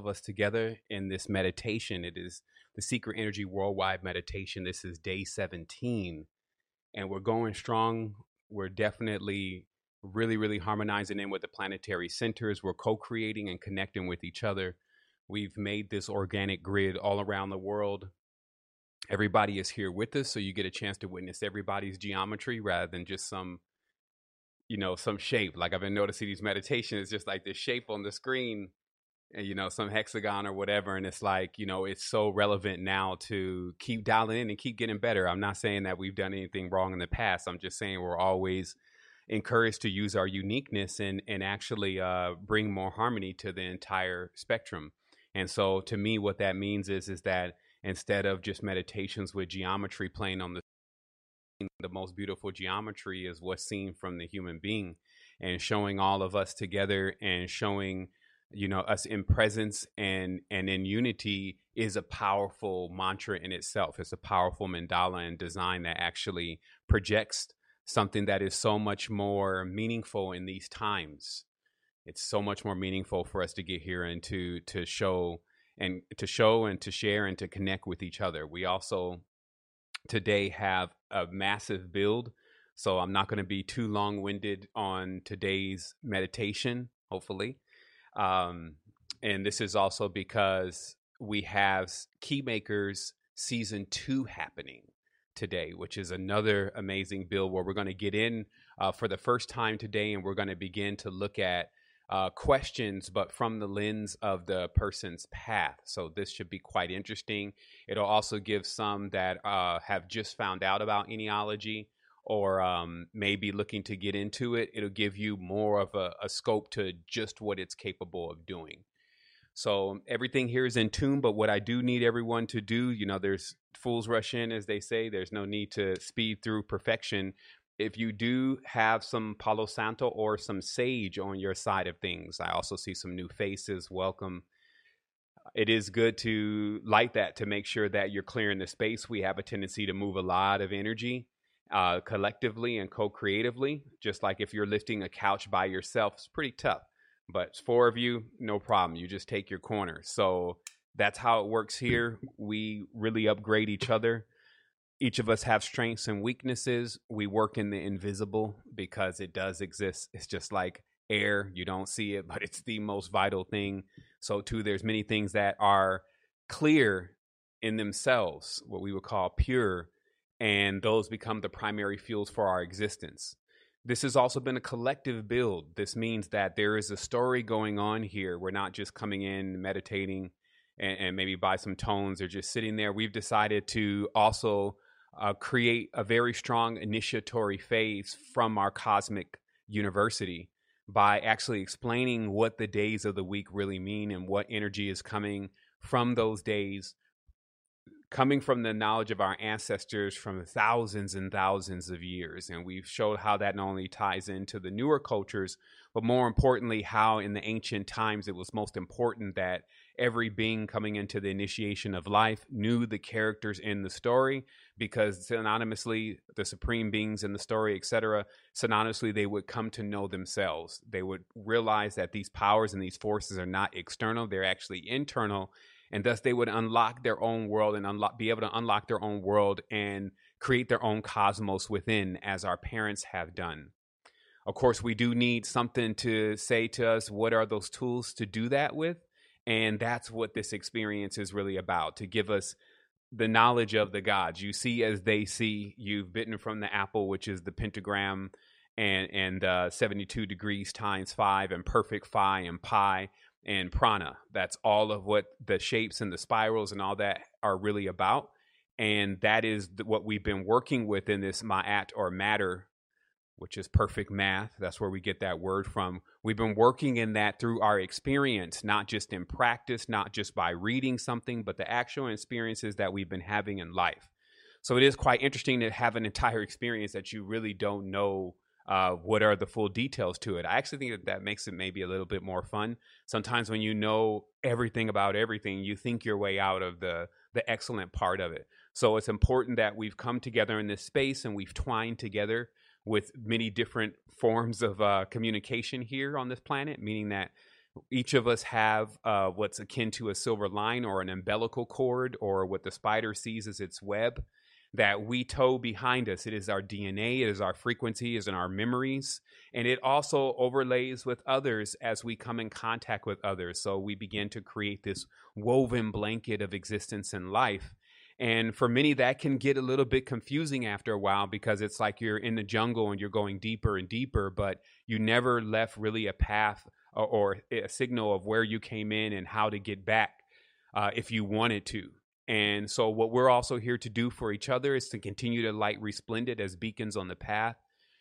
of us together in this meditation. It is the Secret Energy Worldwide Meditation. This is day 17, and we're going strong. We're definitely really, really harmonizing in with the planetary centers. We're co creating and connecting with each other. We've made this organic grid all around the world. Everybody is here with us, so you get a chance to witness everybody's geometry rather than just some you know some shape like i've been noticing these meditations just like this shape on the screen you know some hexagon or whatever and it's like you know it's so relevant now to keep dialing in and keep getting better. I'm not saying that we've done anything wrong in the past. I'm just saying we're always encouraged to use our uniqueness and and actually uh, bring more harmony to the entire spectrum. And so to me what that means is is that instead of just meditations with geometry playing on the the most beautiful geometry is what's seen from the human being and showing all of us together and showing you know us in presence and and in unity is a powerful mantra in itself it's a powerful mandala and design that actually projects something that is so much more meaningful in these times it's so much more meaningful for us to get here and to to show and to show and to share and to connect with each other we also today have a massive build. So I'm not going to be too long winded on today's meditation, hopefully. Um, and this is also because we have Keymakers season two happening today, which is another amazing build where we're going to get in uh, for the first time today and we're going to begin to look at uh, questions, but from the lens of the person's path. So this should be quite interesting. It'll also give some that uh, have just found out about ennealogy or um, maybe looking to get into it. It'll give you more of a, a scope to just what it's capable of doing. So everything here is in tune, but what I do need everyone to do, you know, there's fools rush in, as they say. There's no need to speed through perfection if you do have some Palo Santo or some sage on your side of things, I also see some new faces. Welcome. It is good to light that to make sure that you're clearing the space. We have a tendency to move a lot of energy uh, collectively and co creatively. Just like if you're lifting a couch by yourself, it's pretty tough. But four of you, no problem. You just take your corner. So that's how it works here. We really upgrade each other each of us have strengths and weaknesses. We work in the invisible because it does exist. It's just like air. You don't see it, but it's the most vital thing. So, too, there's many things that are clear in themselves, what we would call pure, and those become the primary fuels for our existence. This has also been a collective build. This means that there is a story going on here. We're not just coming in, meditating, and, and maybe buy some tones or just sitting there. We've decided to also uh, create a very strong initiatory phase from our cosmic university by actually explaining what the days of the week really mean and what energy is coming from those days coming from the knowledge of our ancestors from thousands and thousands of years. And we've showed how that not only ties into the newer cultures, but more importantly, how in the ancient times it was most important that every being coming into the initiation of life knew the characters in the story because synonymously the supreme beings in the story etc synonymously they would come to know themselves they would realize that these powers and these forces are not external they're actually internal and thus they would unlock their own world and unlock be able to unlock their own world and create their own cosmos within as our parents have done of course we do need something to say to us what are those tools to do that with and that's what this experience is really about to give us the knowledge of the gods. You see as they see. You've bitten from the apple, which is the pentagram and and uh, 72 degrees times five and perfect phi and pi and prana. That's all of what the shapes and the spirals and all that are really about. And that is what we've been working with in this ma'at or matter which is perfect math. That's where we get that word from. We've been working in that through our experience, not just in practice, not just by reading something, but the actual experiences that we've been having in life. So it is quite interesting to have an entire experience that you really don't know uh, what are the full details to it. I actually think that that makes it maybe a little bit more fun. Sometimes when you know everything about everything, you think your way out of the the excellent part of it. So it's important that we've come together in this space and we've twined together with many different forms of uh, communication here on this planet, meaning that Each of us have uh, what's akin to a silver line or an umbilical cord or what the spider sees as its web that we tow behind us. It is our DNA, it is our frequency, it is in our memories, and it also overlays with others as we come in contact with others. So we begin to create this woven blanket of existence and life. And for many, that can get a little bit confusing after a while because it's like you're in the jungle and you're going deeper and deeper, but you never left really a path or, a signal of where you came in and how to get back uh, if you wanted to. And so, what we're also here to do for each other is to continue to light resplendent as beacons on the path,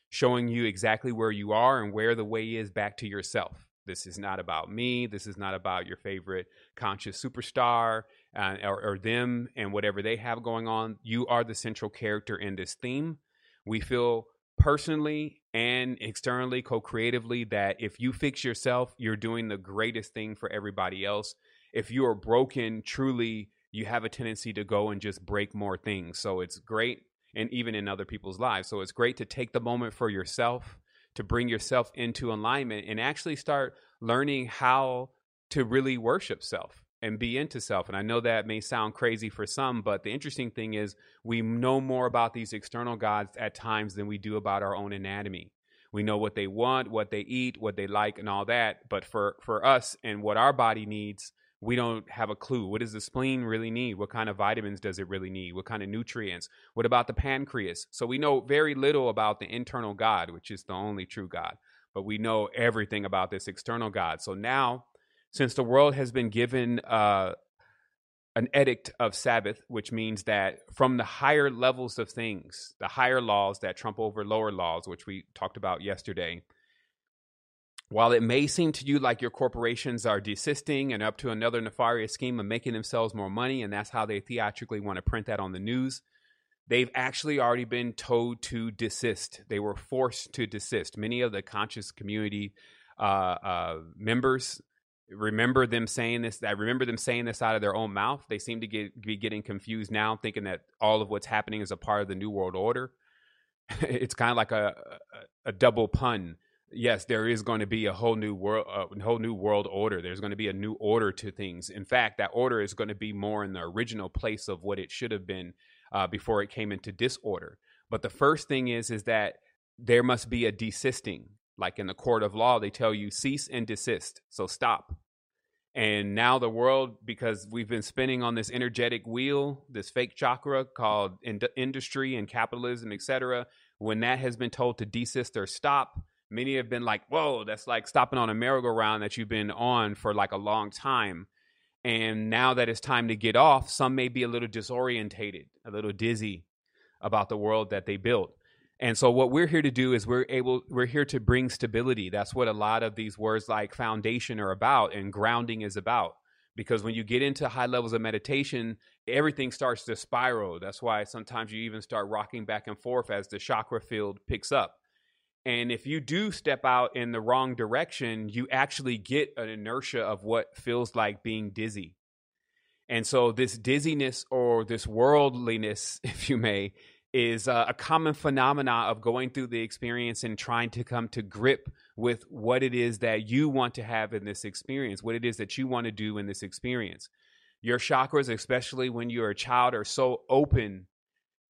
showing you exactly where you are and where the way is back to yourself. This is not about me. This is not about your favorite conscious superstar uh, or, or them and whatever they have going on. You are the central character in this theme. We feel personally and externally, co creatively, that if you fix yourself, you're doing the greatest thing for everybody else. If you are broken, truly, you have a tendency to go and just break more things. So it's great, and even in other people's lives. So it's great to take the moment for yourself, to bring yourself into alignment, and actually start learning how to really worship self and be into self. And I know that may sound crazy for some, but the interesting thing is we know more about these external gods at times than we do about our own anatomy. We know what they want, what they eat, what they like, and all that. But for, for us and what our body needs, we don't have a clue. What does the spleen really need? What kind of vitamins does it really need? What kind of nutrients? What about the pancreas? So we know very little about the internal God, which is the only true God, but we know everything about this external God. So now, since the world has been given uh, an edict of Sabbath, which means that from the higher levels of things, the higher laws that trump over lower laws, which we talked about yesterday, while it may seem to you like your corporations are desisting and up to another nefarious scheme of making themselves more money, and that's how they theatrically want to print that on the news, they've actually already been told to desist. They were forced to desist. Many of the conscious community uh, uh, members remember them saying this. I remember them saying this out of their own mouth. They seem to get, be getting confused now, thinking that all of what's happening is a part of the New World Order. it's kind of like a, a, a double pun yes, there is going to be a whole new world, a uh, whole new world order. There's going to be a new order to things. In fact, that order is going to be more in the original place of what it should have been uh, before it came into disorder. But the first thing is, is that there must be a desisting. Like in the court of law, they tell you cease and desist. So stop. And now the world, because we've been spinning on this energetic wheel, this fake chakra called in- industry and capitalism, etc. When that has been told to desist or stop, many have been like, whoa, that's like stopping on a merry-go-round that you've been on for like a long time. And now that it's time to get off, some may be a little disorientated, a little dizzy about the world that they built. And so what we're here to do is we're able we're here to bring stability. That's what a lot of these words like foundation are about and grounding is about. Because when you get into high levels of meditation, everything starts to spiral. That's why sometimes you even start rocking back and forth as the chakra field picks up and if you do step out in the wrong direction, you actually get an inertia of what feels like being dizzy. And so, this dizziness or this worldliness, if you may, is uh, a common phenomena of going through the experience and trying to come to grip with what it is that you want to have in this experience, what it is that you want to do in this experience. Your chakras, especially when you're a child, are so open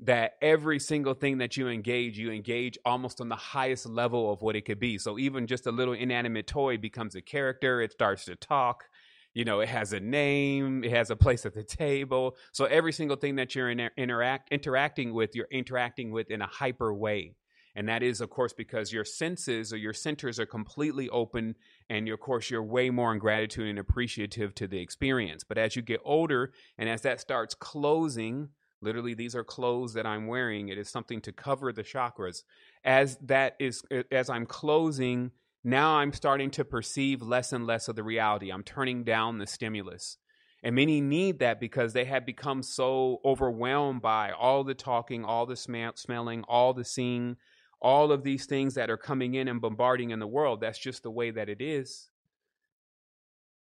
that every single thing that you engage, you engage almost on the highest level of what it could be. So even just a little inanimate toy becomes a character, it starts to talk. You know, it has a name, it has a place at the table. So every single thing that you're in, interact interacting with, you're interacting with in a hyper way. And that is, of course, because your senses or your centers are completely open, and of course, you're way more in gratitude and appreciative to the experience. But as you get older, and as that starts closing, Literally, these are clothes that I'm wearing. It is something to cover the chakras. As that is, as I'm closing, now I'm starting to perceive less and less of the reality. I'm turning down the stimulus. And many need that because they have become so overwhelmed by all the talking, all the sm- smelling, all the seeing, all of these things that are coming in and bombarding in the world. That's just the way that it is.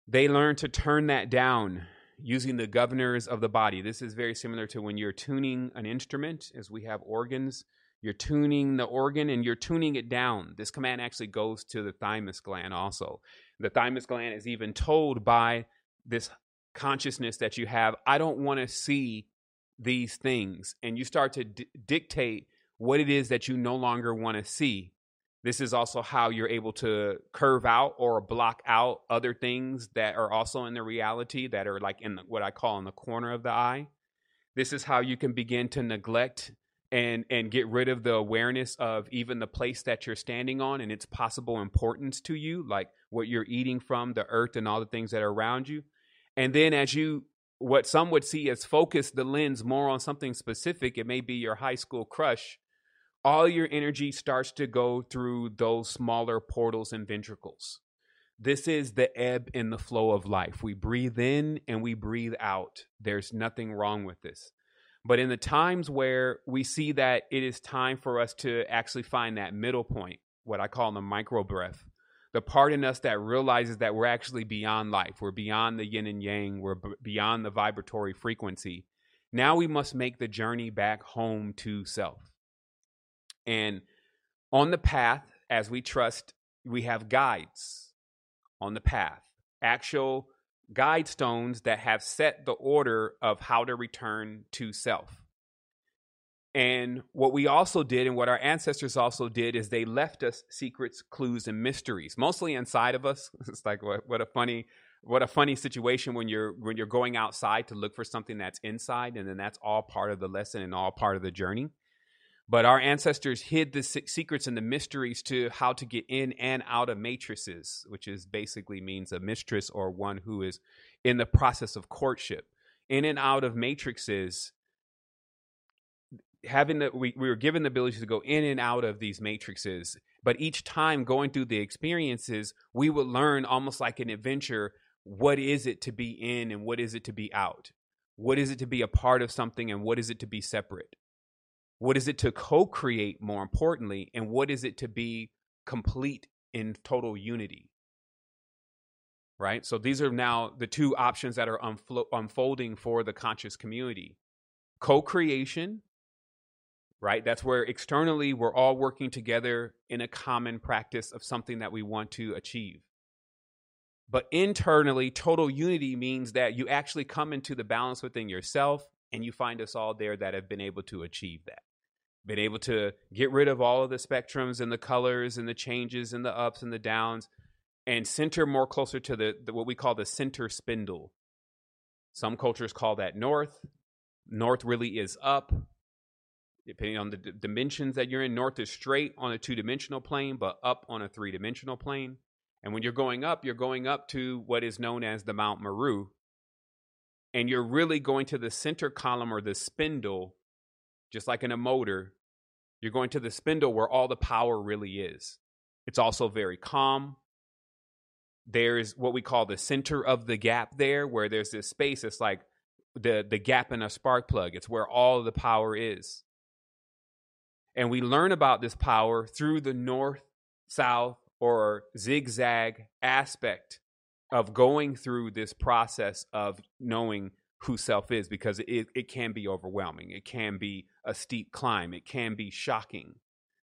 They learn to turn that down using the governors of the body. This is very similar to when you're tuning an instrument, as we have organs. You're tuning the organ and you're tuning it down. This command actually goes to the thymus gland also. The thymus gland is even told by this consciousness that you have, I don't want to see these things. And you start to d- dictate what it is that you no longer want to see. This is also how you're able to curve out or block out other things that are also in the reality that are like in the, what I call in the corner of the eye. This is how you can begin to neglect and and get rid of the awareness of even the place that you're standing on and its possible importance to you like what you're eating from the earth and all the things that are around you and then as you what some would see as focus the lens more on something specific it may be your high school crush all your energy starts to go through those smaller portals and ventricles this is the ebb and the flow of life we breathe in and we breathe out there's nothing wrong with this but in the times where we see that it is time for us to actually find that middle point, what I call the micro breath, the part in us that realizes that we're actually beyond life, we're beyond the yin and yang, we're b- beyond the vibratory frequency. Now we must make the journey back home to self. And on the path, as we trust, we have guides on the path, actual guide stones that have set the order of how to return to self. And what we also did, and what our ancestors also did, is they left us secrets, clues, and mysteries, mostly inside of us. It's like what, what a funny, what a funny situation when you're when you're going outside to look for something that's inside, and then that's all part of the lesson and all part of the journey. But our ancestors hid the secrets and the mysteries to how to get in and out of matrices, which is basically means a mistress or one who is in the process of courtship. In and out of matrices, having the we, we were given the ability to go in and out of these matrices, but each time going through the experiences, we would learn almost like an adventure what is it to be in and what is it to be out? What is it to be a part of something and what is it to be separate? What is it to co create, more importantly? And what is it to be complete in total unity? Right? So these are now the two options that are unflo- unfolding for the conscious community co creation, right? That's where externally we're all working together in a common practice of something that we want to achieve. But internally, total unity means that you actually come into the balance within yourself and you find us all there that have been able to achieve that. Been able to get rid of all of the spectrums and the colors and the changes and the ups and the downs and center more closer to the, the, what we call the center spindle. Some cultures call that north. North really is up. Depending on the d- dimensions that you're in north is straight on a two-dimensional plane but up on a three-dimensional plane. And when you're going up you're going up to what is known as the mount meru and you're really going to the center column or the spindle just like in a motor you're going to the spindle where all the power really is. It's also very calm. There's what we call the center of the gap there, where there's this space. It's like the, the gap in a spark plug. It's where all the power is. And we learn about this power through the north, south, or zigzag aspect of going through this process of knowing who self is because it, it can be overwhelming. It can be a steep climb. It can be shocking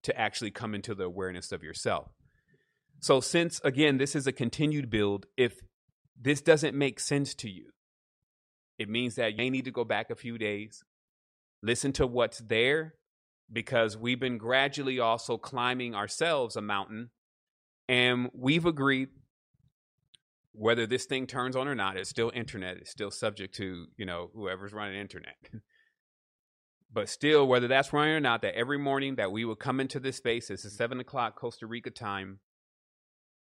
to actually come into the awareness of yourself. So, since again, this is a continued build, if this doesn't make sense to you, it means that you may need to go back a few days, listen to what's there, because we've been gradually also climbing ourselves a mountain. And we've agreed whether this thing turns on or not, it's still internet. It's still subject to, you know, whoever's running internet. but still, whether that's running or not, that every morning that we would come into this space, this is mm-hmm. seven o'clock Costa Rica time,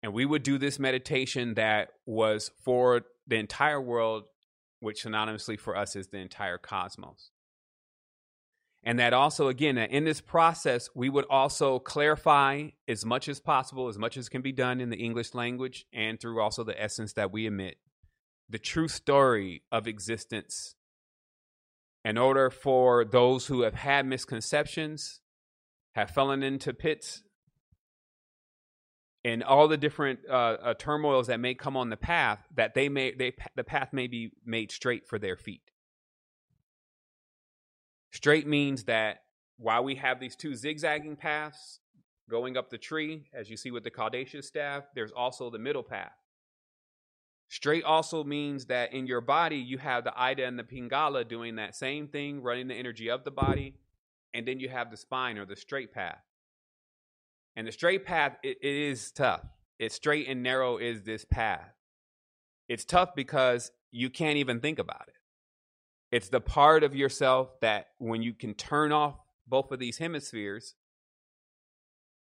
and we would do this meditation that was for the entire world, which synonymously for us is the entire cosmos. And that also, again, in this process, we would also clarify as much as possible, as much as can be done in the English language and through also the essence that we emit, the true story of existence. In order for those who have had misconceptions, have fallen into pits, and all the different uh, uh, turmoils that may come on the path, that they may they the path may be made straight for their feet. Straight means that while we have these two zigzagging paths going up the tree, as you see with the Caduceus staff, there's also the middle path. Straight also means that in your body, you have the Ida and the Pingala doing that same thing, running the energy of the body. And then you have the spine or the straight path. And the straight path, it, it is tough. It's straight and narrow is this path. It's tough because you can't even think about it. It's the part of yourself that when you can turn off both of these hemispheres,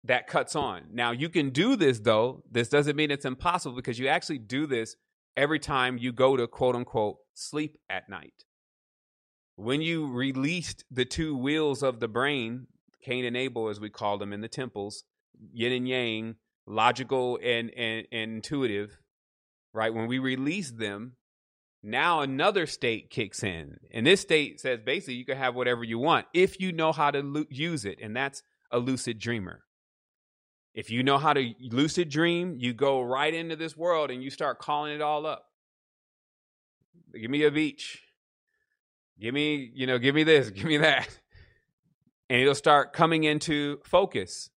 that cuts on. Now, you can do this though. This doesn't mean it's impossible because you actually do this every time you go to quote unquote sleep at night. When you released the two wheels of the brain, Cain and Abel, as we call them in the temples, yin and yang, logical and, and, and intuitive, right? When we release them, now another state kicks in. And this state says basically you can have whatever you want if you know how to lo- use it. And that's a lucid dreamer. If you know how to lucid dream, you go right into this world and you start calling it all up. Give me a beach. Give me, you know, give me this, give me that. And it'll start coming into focus.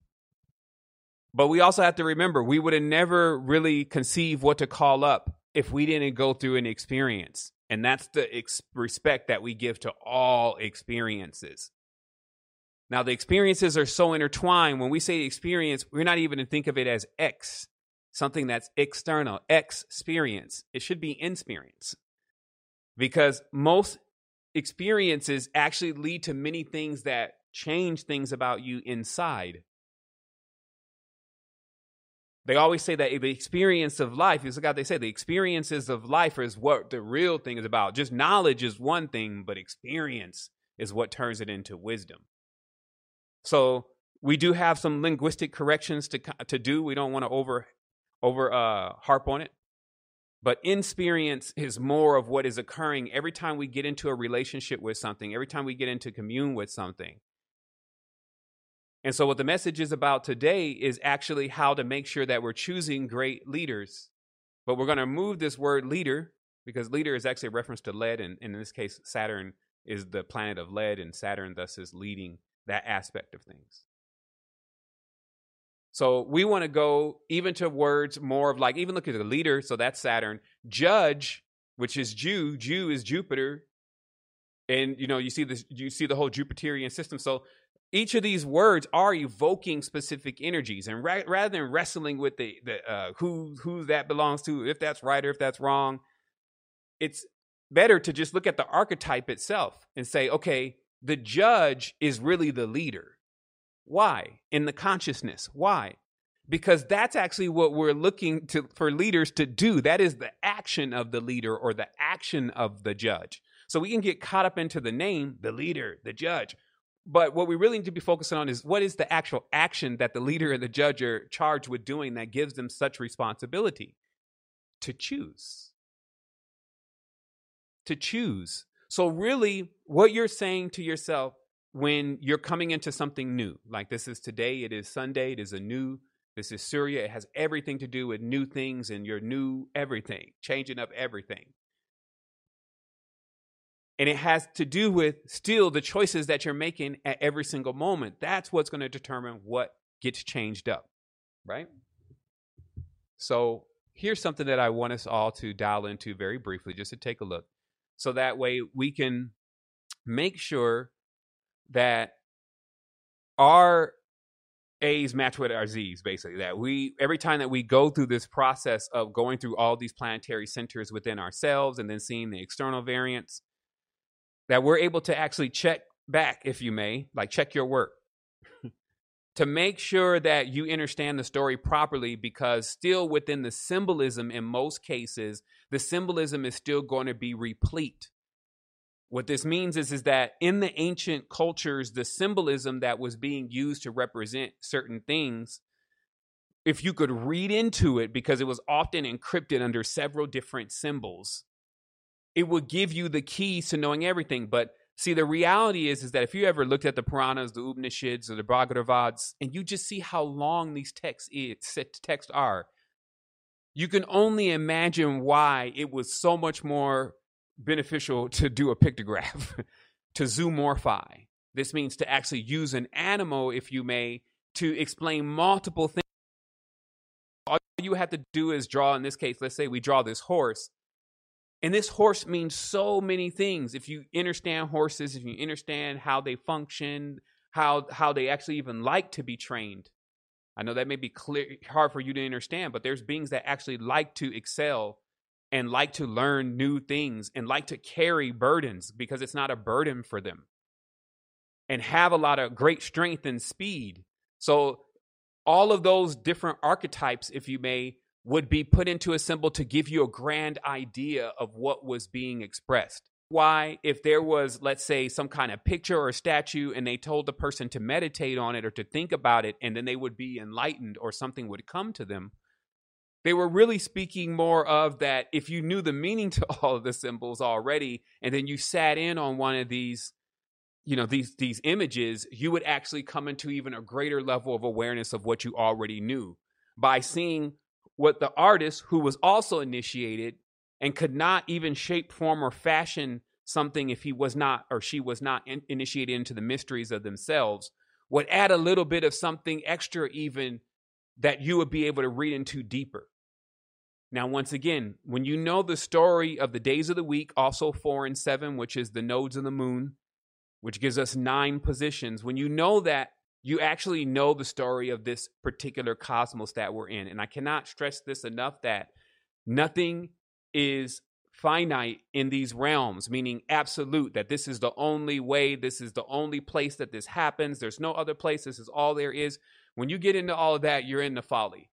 But we also have to remember we would have never really conceived what to call up if we didn't go through an experience. And that's the ex- respect that we give to all experiences. Now, the experiences are so intertwined. When we say experience, we're not even to think of it as X, something that's external, experience. It should be experience. Because most experiences actually lead to many things that change things about you inside. They always say that the experience of life is like they say the experiences of life is what the real thing is about. Just knowledge is one thing, but experience is what turns it into wisdom. So we do have some linguistic corrections to to do. We don't want to over over uh, harp on it, but experience is more of what is occurring every time we get into a relationship with something, every time we get into commune with something. And so, what the message is about today is actually how to make sure that we're choosing great leaders. But we're going to move this word leader because leader is actually a reference to lead, and, in this case, Saturn is the planet of lead, and Saturn thus is leading that aspect of things. So we want to go even to words more of like, even look at the leader, so that's Saturn. Judge, which is Jew, Jew is Jupiter. And you know, you see this, you see the whole Jupiterian system. So each of these words are evoking specific energies, and ra- rather than wrestling with the the uh, who who that belongs to, if that's right or if that's wrong, it's better to just look at the archetype itself and say, okay, the judge is really the leader. Why? In the consciousness. Why? Because that's actually what we're looking to for leaders to do. That is the action of the leader or the action of the judge. So we can get caught up into the name, the leader, the judge. But what we really need to be focusing on is what is the actual action that the leader and the judge are charged with doing that gives them such responsibility? To choose. To choose. So, really, what you're saying to yourself when you're coming into something new, like this is today, it is Sunday, it is a new, this is Surya, it has everything to do with new things and your new everything, changing up everything. And it has to do with still the choices that you're making at every single moment. That's what's going to determine what gets changed up, right? So, here's something that I want us all to dial into very briefly, just to take a look so that way we can make sure that our A's match with our Z's, basically. That we, every time that we go through this process of going through all these planetary centers within ourselves and then seeing the external variants, that we're able to actually check back, if you may, like check your work. To make sure that you understand the story properly because still within the symbolism in most cases the symbolism is still going to be replete. What this means is, is that in the ancient cultures the symbolism that was being used to represent certain things if you could read into it because it was often encrypted under several different symbols it would give you the keys to knowing everything but See, the reality is, is that if you ever looked at the Puranas, the Upanishads, or the Bhagavats, and you just see how long these texts, texts are, you can only imagine why it was so much more beneficial to do a pictograph, to zoomorphi, This means to actually use an animal, if you may, to explain multiple things. All you have to do is draw, in this case, let's say we draw this horse. And this horse means so many things. If you understand horses, if you understand how they function, how how they actually even like to be trained. I know that may be clear hard for you to understand, but there's beings that actually like to excel and like to learn new things and like to carry burdens because it's not a burden for them and have a lot of great strength and speed. So, all of those different archetypes, if you may, would be put into a symbol to give you a grand idea of what was being expressed. Why, if there was, let's say, some kind of picture or statue and they told the person to meditate on it or to think about it, and then they would be enlightened or something would come to them, they were really speaking more of that if you knew the meaning to all of the symbols already and then you sat in on one of these you know these these images you would actually come into even a greater level of awareness of what you already knew by seeing what the artist who was also initiated and could not even shape form or fashion something if he was not or she was not in, initiated into the mysteries of themselves would add a little bit of something extra even that you would be able to read into deeper. Now, once again, when you know the story of the days of the week, also four and seven, which is the nodes of the moon, which gives us nine positions, when you know that, you actually know the story of this particular cosmos that we're in. And I cannot stress this enough that nothing is finite in these realms, meaning absolute, that this is the only way, this is the only place that this happens. There's no other place. This is all there is. When you get into all of that, you're in the folly.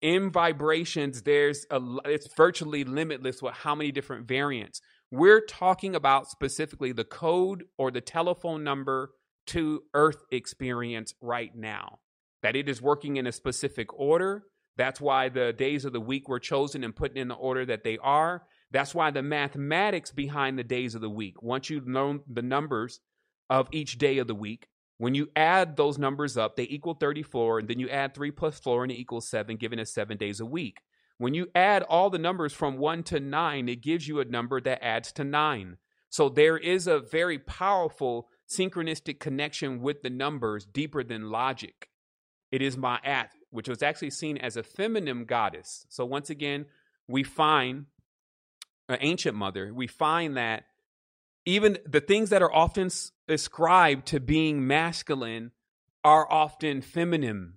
In vibrations, there's a it's virtually limitless with how many different variants. We're talking about specifically the code or the telephone number to Earth experience right now. That it is working in a specific order. That's why the days of the week were chosen and put in the order that they are. That's why the mathematics behind the days of the week, once you know the numbers of each day of the week, when you add those numbers up, they equal 34, and then you add 3 plus 4, and it equals 7, giving us 7 days a week. When you add all the numbers from 1 to 9, it gives you a number that adds to 9. So there is a very powerful synchronistic connection with the numbers deeper than logic. It is Ma'at, which was actually seen as a feminine goddess. So once again, we find an ancient mother, we find that even the things that are often ascribed to being masculine are often feminine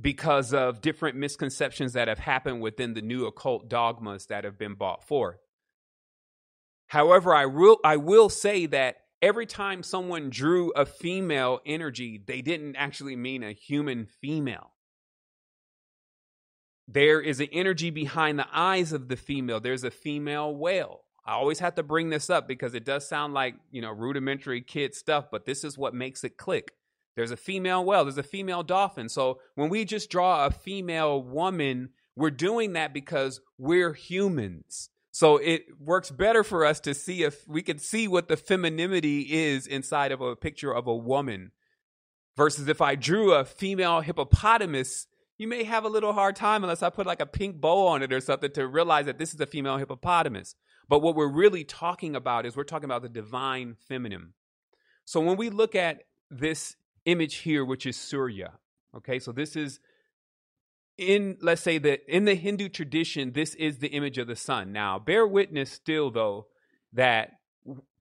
because of different misconceptions that have happened within the new occult dogmas that have been brought forth. However, I will I will say that every time someone drew a female energy, they didn't actually mean a human female. There is an energy behind the eyes of the female. There's a female whale. I always have to bring this up because it does sound like, you know, rudimentary kid stuff, but this is what makes it click. There's a female whale, there's a female dolphin. So when we just draw a female woman, we're doing that because we're humans. So it works better for us to see if we can see what the femininity is inside of a picture of a woman versus if I drew a female hippopotamus, you may have a little hard time unless I put like a pink bow on it or something to realize that this is a female hippopotamus. But what we're really talking about is we're talking about the divine feminine. So when we look at this image here, which is Surya, okay, so this is in, let's say that in the Hindu tradition, this is the image of the sun. Now, bear witness still, though, that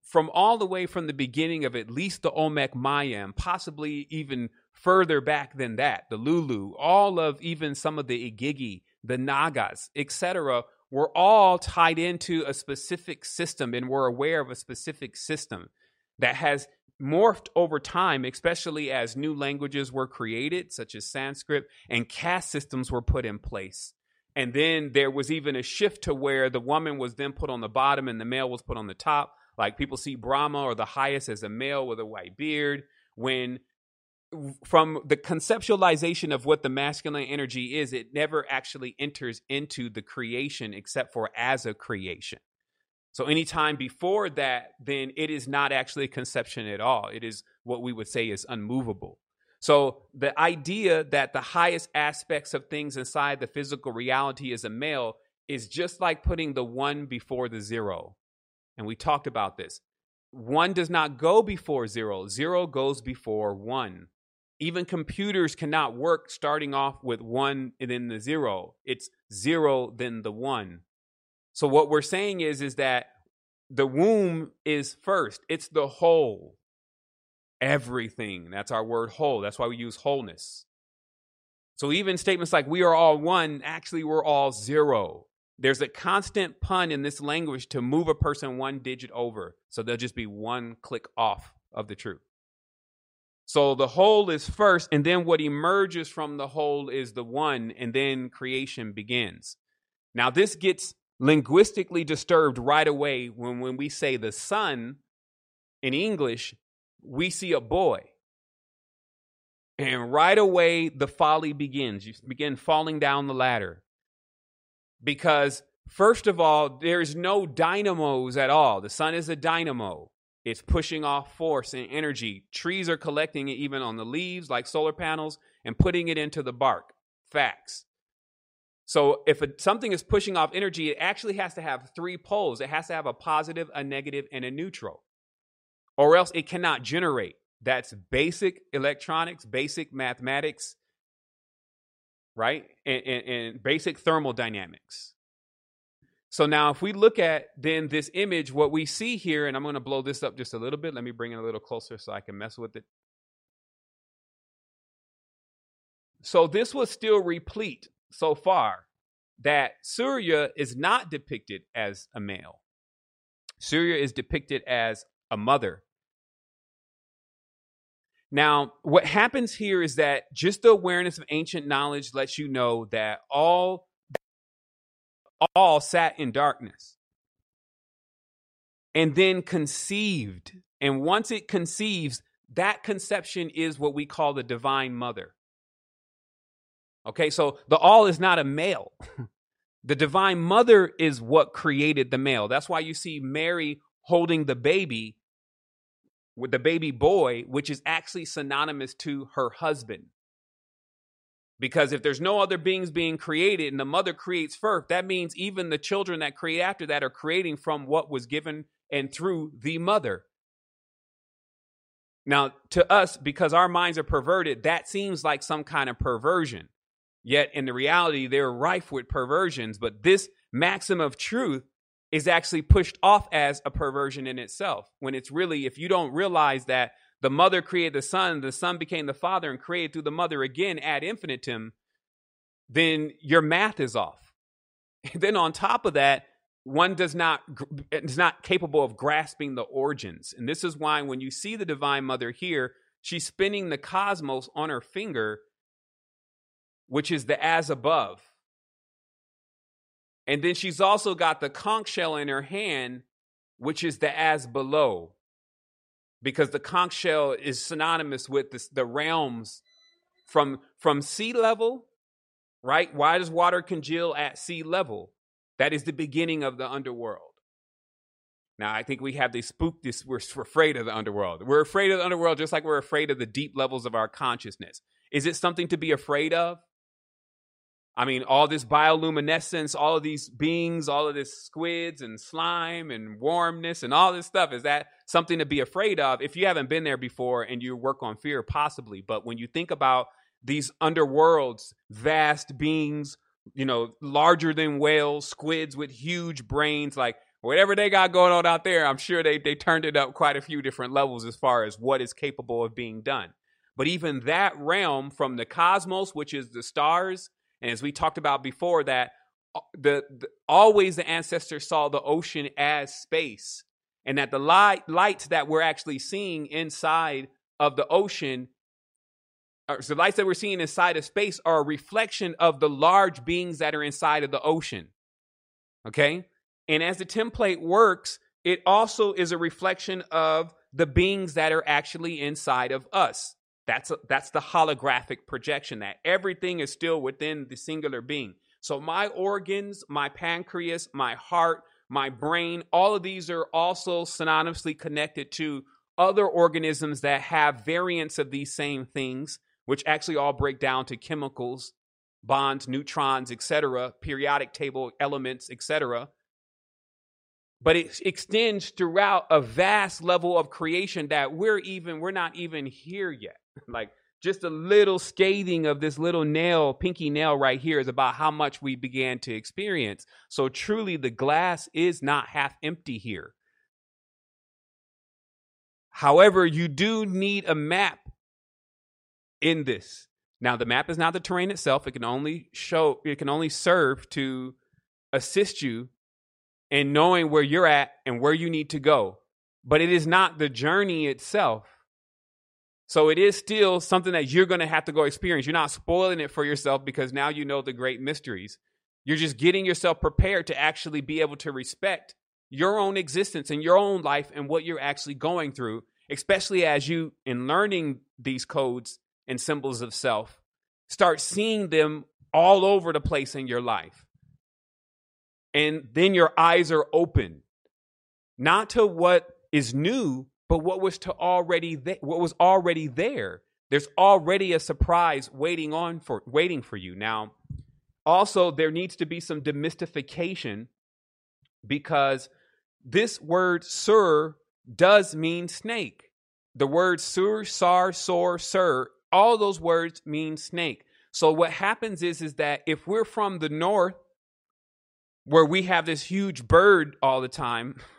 from all the way from the beginning of at least the Olmec Mayam, possibly even further back than that, the Lulu, all of even some of the Igigi, the Nagas, etc., we're all tied into a specific system and we're aware of a specific system that has morphed over time, especially as new languages were created, such as Sanskrit, and caste systems were put in place. And then there was even a shift to where the woman was then put on the bottom and the male was put on the top. Like people see Brahma or the highest as a male with a white beard. When from the conceptualization of what the masculine energy is, it never actually enters into the creation except for as a creation. So anytime before that, then it is not actually a conception at all. It is what we would say is unmovable. So the idea that the highest aspects of things inside the physical reality is a male is just like putting the one before the zero. And we talked about this one does not go before zero, zero goes before one. Even computers cannot work starting off with one and then the zero. It's zero, then the one. So what we're saying is, is that the womb is first. It's the whole. Everything. That's our word whole. That's why we use wholeness. So even statements like we are all one, actually we're all zero. There's a constant pun in this language to move a person one digit over. So they'll just be one click off of the truth. So the whole is first, and then what emerges from the whole is the one, and then creation begins. Now, this gets linguistically disturbed right away when, when we say the son in English, we see a boy. And right away, the folly begins. You begin falling down the ladder. Because, first of all, there's no dynamos at all. The sun is a dynamo, it's pushing off force and energy. Trees are collecting it even on the leaves, like solar panels, and putting it into the bark. Facts. So if a, something is pushing off energy, it actually has to have three poles. It has to have a positive, a negative, and a neutral, or else it cannot generate. That's basic electronics, basic mathematics, right? And, and, and basic thermodynamics. So now, if we look at then this image, what we see here, and I'm going to blow this up just a little bit. Let me bring it a little closer so I can mess with it. So this was still replete so far that Surya is not depicted as a male. Surya is depicted as a mother. Now, what happens here is that just the awareness of ancient knowledge lets you know that all all sat in darkness and then conceived. And once it conceives, that conception is what we call the divine mother. Okay, so the all is not a male. the divine mother is what created the male. That's why you see Mary holding the baby with the baby boy, which is actually synonymous to her husband. Because if there's no other beings being created and the mother creates first, that means even the children that create after that are creating from what was given and through the mother. Now, to us, because our minds are perverted, that seems like some kind of perversion. Yet in the reality, they're rife with perversions. But this maxim of truth is actually pushed off as a perversion in itself. When it's really, if you don't realize that the mother created the son, the son became the father and created through the mother again ad infinitum, then your math is off. And then on top of that, one does not is not capable of grasping the origins. And this is why when you see the divine mother here, she's spinning the cosmos on her finger which is the as above. And then she's also got the conch shell in her hand, which is the as below. Because the conch shell is synonymous with the, the realms from, from sea level, right? Why does water congeal at sea level? That is the beginning of the underworld. Now, I think we have this spook this, we're afraid of the underworld. We're afraid of the underworld just like we're afraid of the deep levels of our consciousness. Is it something to be afraid of? I mean, all this bioluminescence, all of these beings, all of this squids and slime and warmness and all this stuff, is that something to be afraid of? If you haven't been there before and you work on fear, possibly. But when you think about these underworlds, vast beings, you know, larger than whales, squids with huge brains, like whatever they got going on out there, I'm sure they, they turned it up quite a few different levels as far as what is capable of being done. But even that realm from the cosmos, which is the stars, and as we talked about before, that uh, the, the always the ancestors saw the ocean as space, and that the light lights that we're actually seeing inside of the ocean, the lights that we're seeing inside of space, are a reflection of the large beings that are inside of the ocean. Okay, and as the template works, it also is a reflection of the beings that are actually inside of us. That's a, that's the holographic projection that everything is still within the singular being. So my organs, my pancreas, my heart, my brain, all of these are also synonymously connected to other organisms that have variants of these same things, which actually all break down to chemicals, bonds, neutrons, etc., periodic table elements, etc. but it extends throughout a vast level of creation that we're even we're not even here yet like just a little scathing of this little nail pinky nail right here is about how much we began to experience so truly the glass is not half empty here however you do need a map in this now the map is not the terrain itself it can only show it can only serve to assist you in knowing where you're at and where you need to go. But it is not the journey itself. So it is still something that you're going to have to go experience. You're not spoiling it for yourself because now you know the great mysteries. You're just getting yourself prepared to actually be able to respect your own existence and your own life and what you're actually going through, especially as you, in learning these codes and symbols of self, start seeing them all over the place in your life and then your eyes are open not to what is new but what was to already th- what was already there there's already a surprise waiting on for waiting for you. Now also there needs to be some demystification because this word sur does mean snake. The word sur sar sor sir all those words mean snake. So what happens is is that if we're from the north where we have this huge bird all the time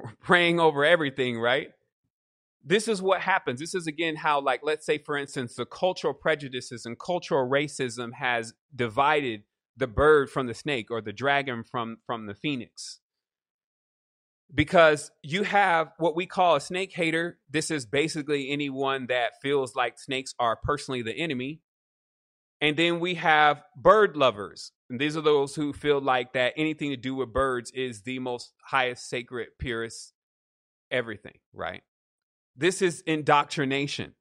praying over everything, right? This is what happens. This is again how, like, let's say, for instance, the cultural prejudices and cultural racism has divided the bird from the snake or the dragon from from the phoenix because you have what we call a snake hater this is basically anyone that feels like snakes are personally the enemy and then we have bird lovers. And these are those who feel like that anything to do with birds is the most highest, sacred, purest everything, right? This is indoctrination.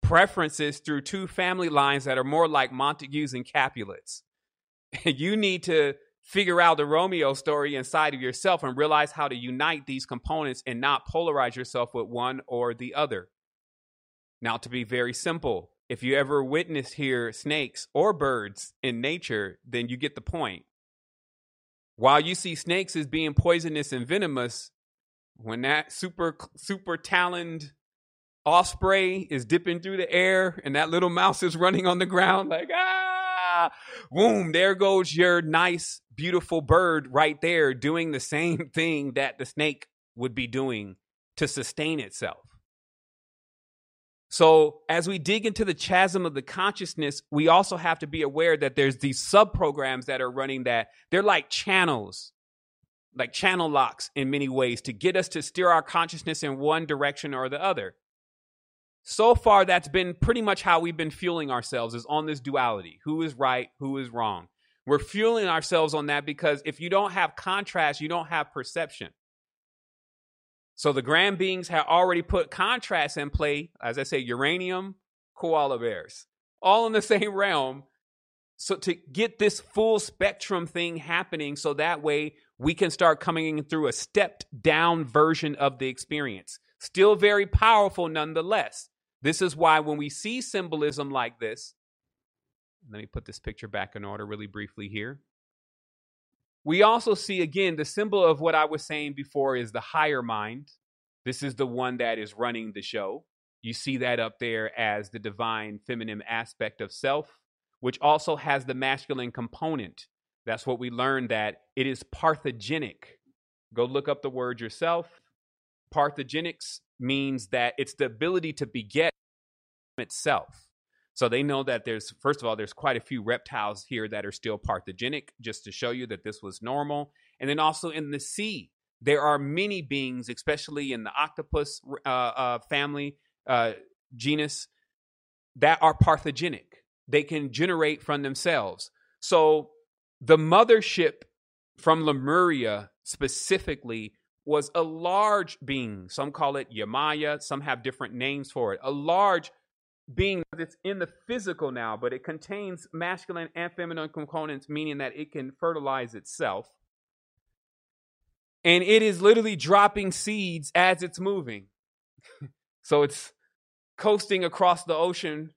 Preferences through two family lines that are more like Montagues and Capulets. you need to figure out the Romeo story inside of yourself and realize how to unite these components and not polarize yourself with one or the other. Now, to be very simple, if you ever witness here snakes or birds in nature, then you get the point. While you see snakes as being poisonous and venomous, when that super super taloned osprey is dipping through the air and that little mouse is running on the ground like ah boom there goes your nice beautiful bird right there doing the same thing that the snake would be doing to sustain itself so, as we dig into the chasm of the consciousness, we also have to be aware that there's these sub programs that are running that they're like channels, like channel locks in many ways to get us to steer our consciousness in one direction or the other. So far, that's been pretty much how we've been fueling ourselves is on this duality who is right, who is wrong. We're fueling ourselves on that because if you don't have contrast, you don't have perception. So the grand beings have already put contrasts in play, as I say, uranium, koala bears, all in the same realm. So to get this full spectrum thing happening, so that way we can start coming through a stepped down version of the experience. Still very powerful nonetheless. This is why when we see symbolism like this, let me put this picture back in order really briefly here. We also see again the symbol of what I was saying before is the higher mind. This is the one that is running the show. You see that up there as the divine feminine aspect of self, which also has the masculine component. That's what we learned that it is parthogenic. Go look up the word yourself. Parthogenics means that it's the ability to beget itself. So they know that there's, first of all, there's quite a few reptiles here that are still parthogenic, just to show you that this was normal. And then also in the sea, there are many beings, especially in the octopus uh, uh, family uh, genus, that are parthogenic. They can generate from themselves. So the mothership from Lemuria specifically was a large being. Some call it Yamaya, some have different names for it. A large being that's in the physical now, but it contains masculine and feminine components, meaning that it can fertilize itself. And it is literally dropping seeds as it's moving. so it's coasting across the ocean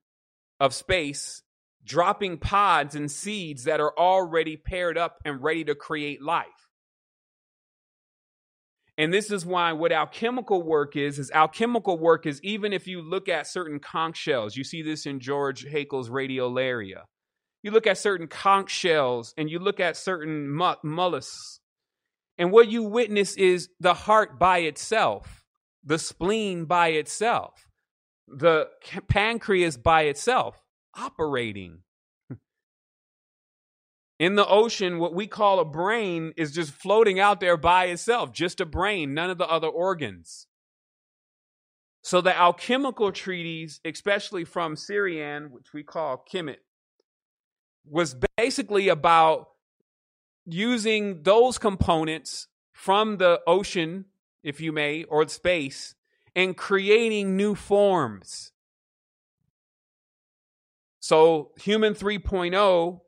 of space, dropping pods and seeds that are already paired up and ready to create life. And this is why what alchemical work is, is alchemical work is even if you look at certain conch shells, you see this in George Haeckel's Radiolaria. You look at certain conch shells and you look at certain mollusks, and what you witness is the heart by itself, the spleen by itself, the pancreas by itself operating. In the ocean, what we call a brain is just floating out there by itself, just a brain, none of the other organs. So the alchemical treatise, especially from Sirian, which we call Kemet, was basically about using those components from the ocean, if you may, or space, and creating new forms. So, human 3.0,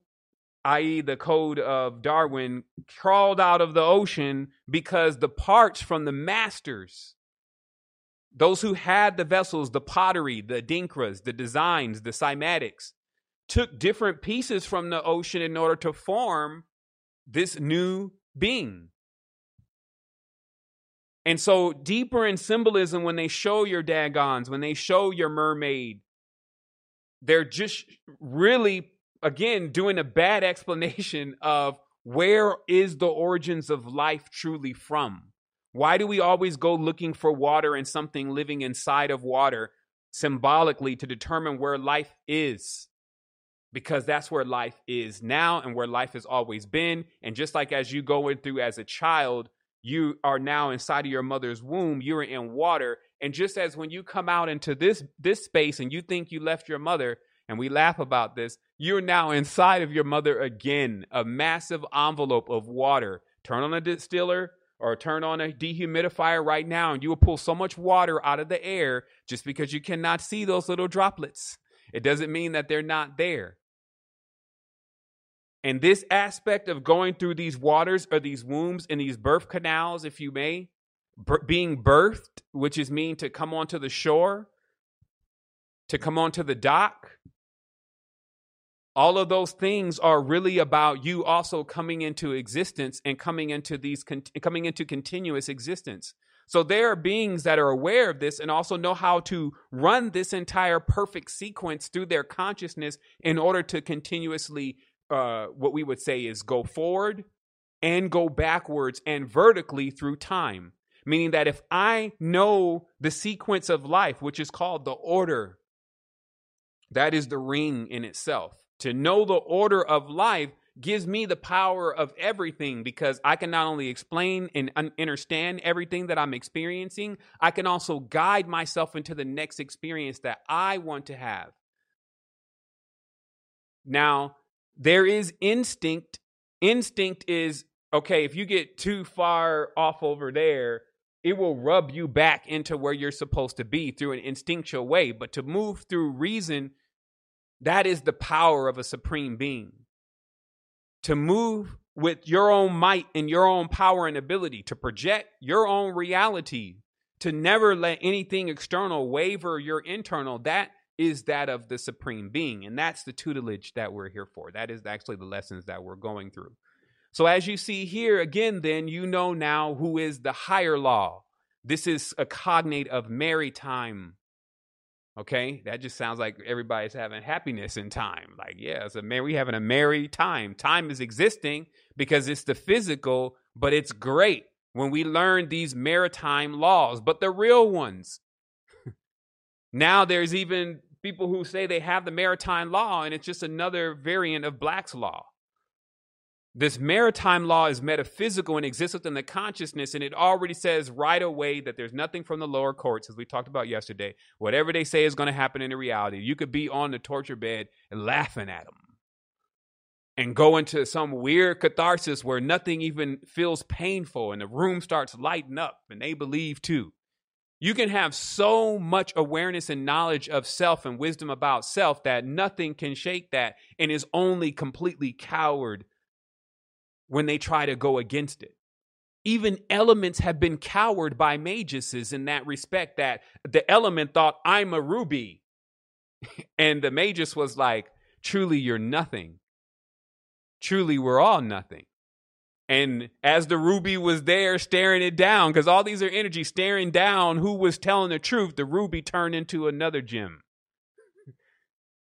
i.e., the code of Darwin, crawled out of the ocean because the parts from the masters, those who had the vessels, the pottery, the adinkras, the designs, the cymatics, took different pieces from the ocean in order to form this new being. And so, deeper in symbolism, when they show your dagons, when they show your mermaid, they're just really, again, doing a bad explanation of where is the origins of life truly from? Why do we always go looking for water and something living inside of water symbolically to determine where life is? because that's where life is now and where life has always been. And just like as you go in through as a child, you are now inside of your mother's womb, you're in water. And just as when you come out into this this space and you think you left your mother, and we laugh about this, you're now inside of your mother again, a massive envelope of water. Turn on a distiller or turn on a dehumidifier right now, and you will pull so much water out of the air just because you cannot see those little droplets. It doesn't mean that they're not there. And this aspect of going through these waters or these wombs and these birth canals, if you may, b- being birthed, which is mean to come onto the shore, to come onto the dock, all of those things are really about you also coming into existence and coming into these coming into continuous existence so there are beings that are aware of this and also know how to run this entire perfect sequence through their consciousness in order to continuously uh, what we would say is go forward and go backwards and vertically through time. Meaning that if I know the sequence of life, which is called the order, that is the ring in itself. To know the order of life gives me the power of everything because I can not only explain and understand everything that I'm experiencing, I can also guide myself into the next experience that I want to have. Now, there is instinct. Instinct is okay, if you get too far off over there, it will rub you back into where you're supposed to be through an instinctual way. But to move through reason, that is the power of a supreme being. To move with your own might and your own power and ability to project your own reality, to never let anything external waver your internal, that is that of the supreme being. And that's the tutelage that we're here for. That is actually the lessons that we're going through. So, as you see here, again, then you know now who is the higher law. This is a cognate of maritime. Okay, that just sounds like everybody's having happiness in time. Like, yeah, it's a man, we having a merry time. Time is existing because it's the physical, but it's great when we learn these maritime laws, but the real ones. now there's even people who say they have the maritime law and it's just another variant of Black's law. This maritime law is metaphysical and exists within the consciousness, and it already says right away that there's nothing from the lower courts, as we talked about yesterday. Whatever they say is going to happen in the reality. You could be on the torture bed and laughing at them and go into some weird catharsis where nothing even feels painful and the room starts lighting up and they believe too. You can have so much awareness and knowledge of self and wisdom about self that nothing can shake that and is only completely coward when they try to go against it. Even elements have been cowered by maguses in that respect that the element thought, I'm a ruby. and the magus was like, truly, you're nothing. Truly, we're all nothing. And as the ruby was there staring it down, because all these are energy staring down who was telling the truth, the ruby turned into another gem.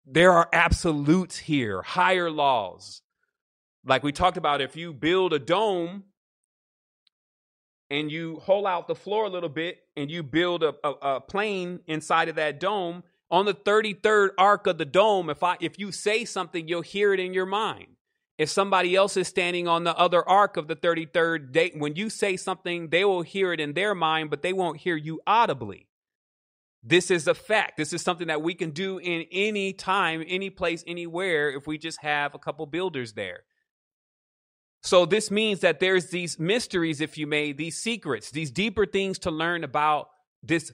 There are absolutes here, higher laws. Like we talked about, if you build a dome and you hole out the floor a little bit and you build a, a, a plane inside of that dome, on the 33rd arc of the dome, if I if you say something, you'll hear it in your mind. If somebody else is standing on the other arc of the 33rd day, when you say something, they will hear it in their mind, but they won't hear you audibly. This is a fact. This is something that we can do in any time, any place, anywhere if we just have a couple builders there. So this means that there's these mysteries, if you may, these secrets, these deeper things to learn about this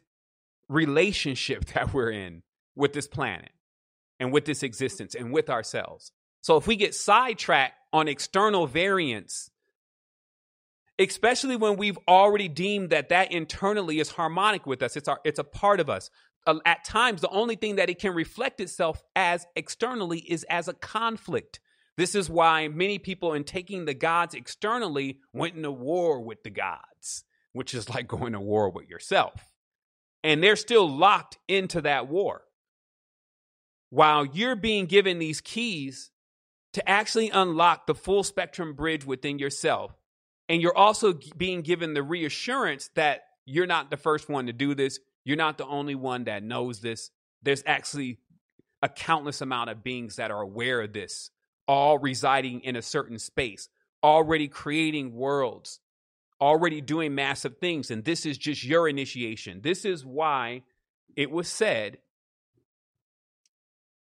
relationship that we're in with this planet and with this existence and with ourselves. So if we get sidetracked on external variants, especially when we've already deemed that that internally is harmonic with us, it's our it's a part of us. Uh, at times, the only thing that it can reflect itself as externally is as a conflict. This is why many people, in taking the gods externally, went into war with the gods, which is like going to war with yourself. And they're still locked into that war. While you're being given these keys to actually unlock the full spectrum bridge within yourself. And you're also being given the reassurance that you're not the first one to do this. You're not the only one that knows this. There's actually a countless amount of beings that are aware of this all residing in a certain space, already creating worlds, already doing massive things. And this is just your initiation. This is why it was said,